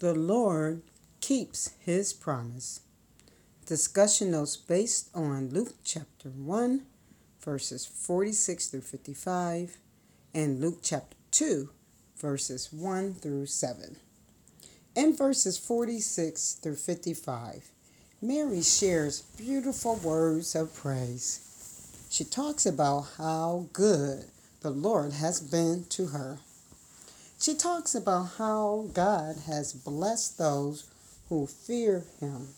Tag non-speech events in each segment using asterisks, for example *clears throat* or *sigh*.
The Lord keeps his promise. Discussion notes based on Luke chapter 1, verses 46 through 55, and Luke chapter 2, verses 1 through 7. In verses 46 through 55, Mary shares beautiful words of praise. She talks about how good the Lord has been to her. She talks about how God has blessed those who fear him,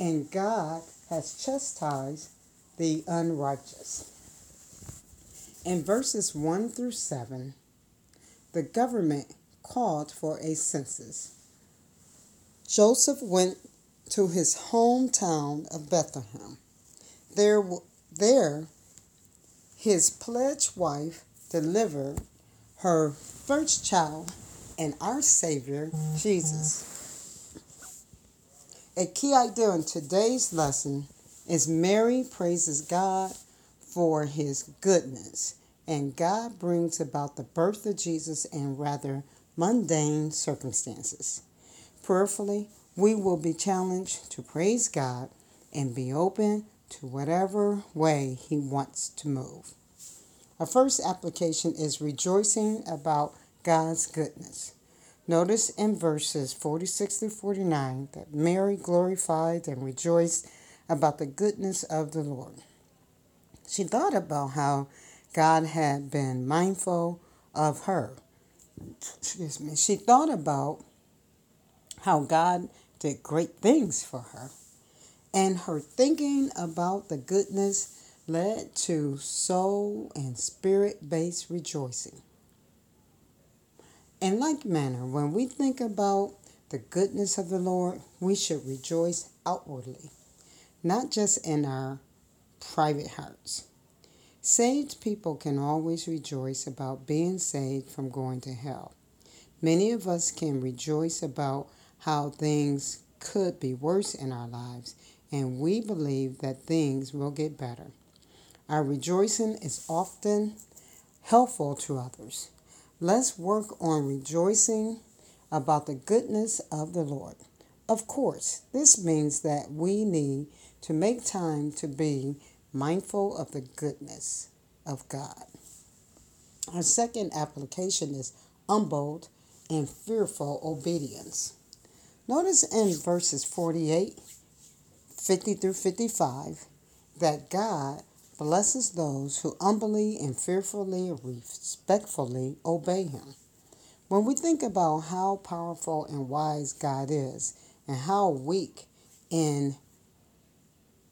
and God has chastised the unrighteous. In verses 1 through 7, the government called for a census. Joseph went to his hometown of Bethlehem. There, there his pledged wife delivered her first child and our Savior, Jesus. A key idea in today's lesson is Mary praises God for his goodness, and God brings about the birth of Jesus in rather mundane circumstances. Prayerfully, we will be challenged to praise God and be open to whatever way He wants to move. Our first application is rejoicing about God's goodness. Notice in verses 46 through 49 that Mary glorified and rejoiced about the goodness of the Lord. She thought about how God had been mindful of her. Excuse me. She thought about how God did great things for her. And her thinking about the goodness led to soul and spirit based rejoicing. In like manner, when we think about the goodness of the Lord, we should rejoice outwardly, not just in our private hearts. Saved people can always rejoice about being saved from going to hell. Many of us can rejoice about how things could be worse in our lives, and we believe that things will get better. Our rejoicing is often helpful to others. Let's work on rejoicing about the goodness of the Lord. Of course, this means that we need to make time to be mindful of the goodness of God. Our second application is humbled and fearful obedience. Notice in verses 48, 50 through 55 that God blesses those who humbly and fearfully, respectfully obey Him. When we think about how powerful and wise God is, and how weak and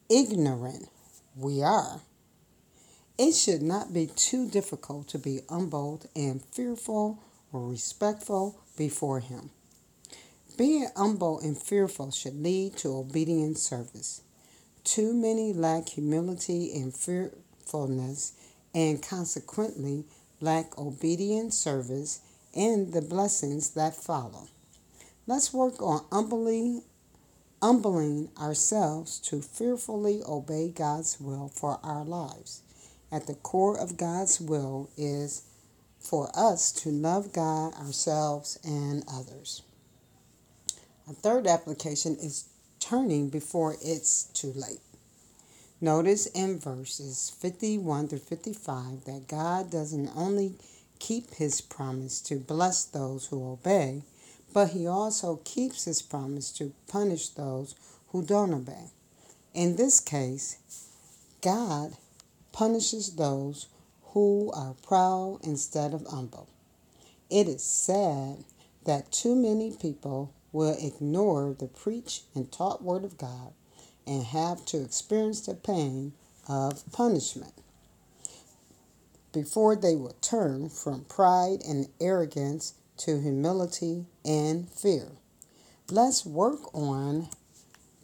ignorant we are, it should not be too difficult to be humbled and fearful or respectful before Him. Being humble and fearful should lead to obedient service. Too many lack humility and fearfulness and consequently lack obedient service and the blessings that follow. Let's work on humbling, humbling ourselves to fearfully obey God's will for our lives. At the core of God's will is for us to love God, ourselves, and others. A third application is turning before it's too late. Notice in verses 51 through 55 that God doesn't only keep his promise to bless those who obey, but he also keeps his promise to punish those who don't obey. In this case, God punishes those who are proud instead of humble. It is sad that too many people will ignore the preached and taught Word of God and have to experience the pain of punishment before they will turn from pride and arrogance to humility and fear. Let's work on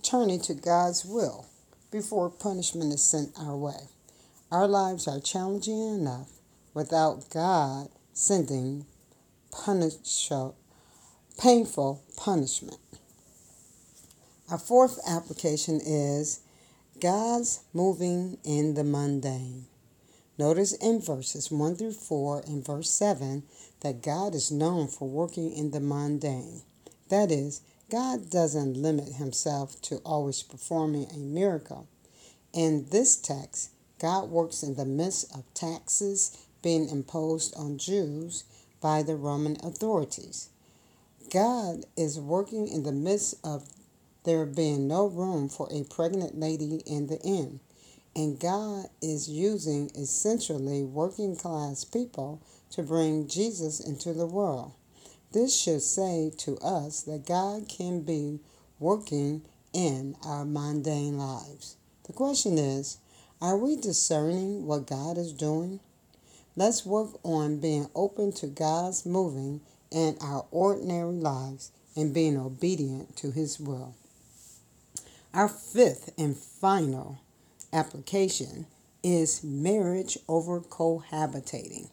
turning to God's will before punishment is sent our way. Our lives are challenging enough without God sending punish, painful punishment. Our fourth application is God's moving in the mundane. Notice in verses 1 through 4 and verse 7 that God is known for working in the mundane. That is, God doesn't limit himself to always performing a miracle. In this text, God works in the midst of taxes being imposed on Jews by the Roman authorities. God is working in the midst of there being no room for a pregnant lady in the inn. And God is using essentially working class people to bring Jesus into the world. This should say to us that God can be working in our mundane lives. The question is are we discerning what God is doing? Let's work on being open to God's moving in our ordinary lives and being obedient to His will. Our fifth and final application is marriage over cohabitating.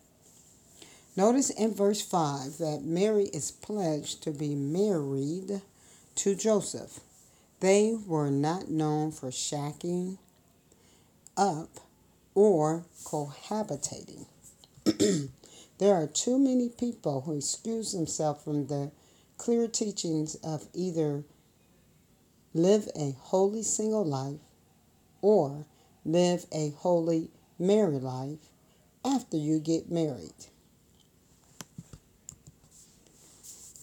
Notice in verse 5 that Mary is pledged to be married to Joseph. They were not known for shacking up or cohabitating. *clears throat* there are too many people who excuse themselves from the clear teachings of either live a holy single life or live a holy married life after you get married.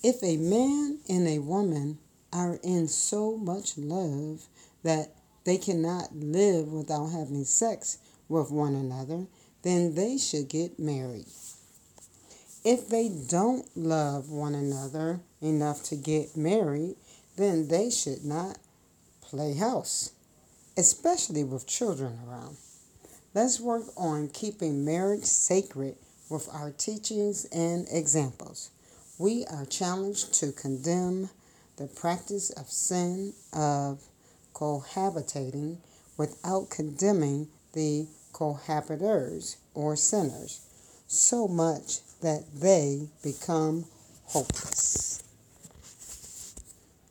If a man and a woman are in so much love that they cannot live without having sex with one another, then they should get married. If they don't love one another enough to get married, then they should not play house, especially with children around. Let's work on keeping marriage sacred with our teachings and examples. We are challenged to condemn the practice of sin of cohabitating without condemning the cohabitors or sinners so much that they become hopeless.